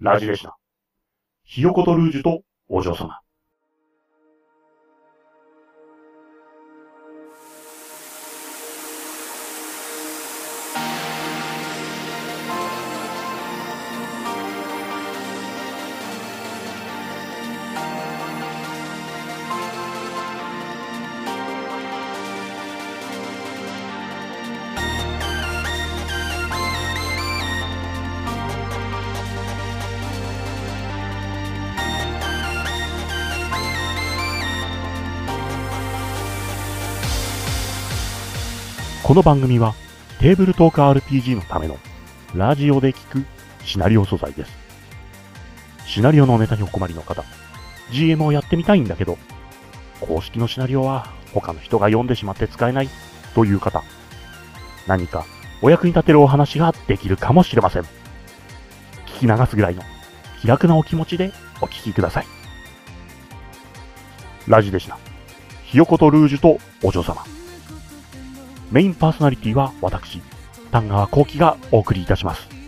ラジでした。ひよことルージュとお嬢様。この番組はテーブルトーク RPG のためのラジオで聞くシナリオ素材です。シナリオのネタにお困りの方、GM をやってみたいんだけど、公式のシナリオは他の人が読んでしまって使えないという方、何かお役に立てるお話ができるかもしれません。聞き流すぐらいの気楽なお気持ちでお聞きください。ラジでした。ひよことルージュとお嬢様。メインパーソナリティは私、丹川幸喜がお送りいたします。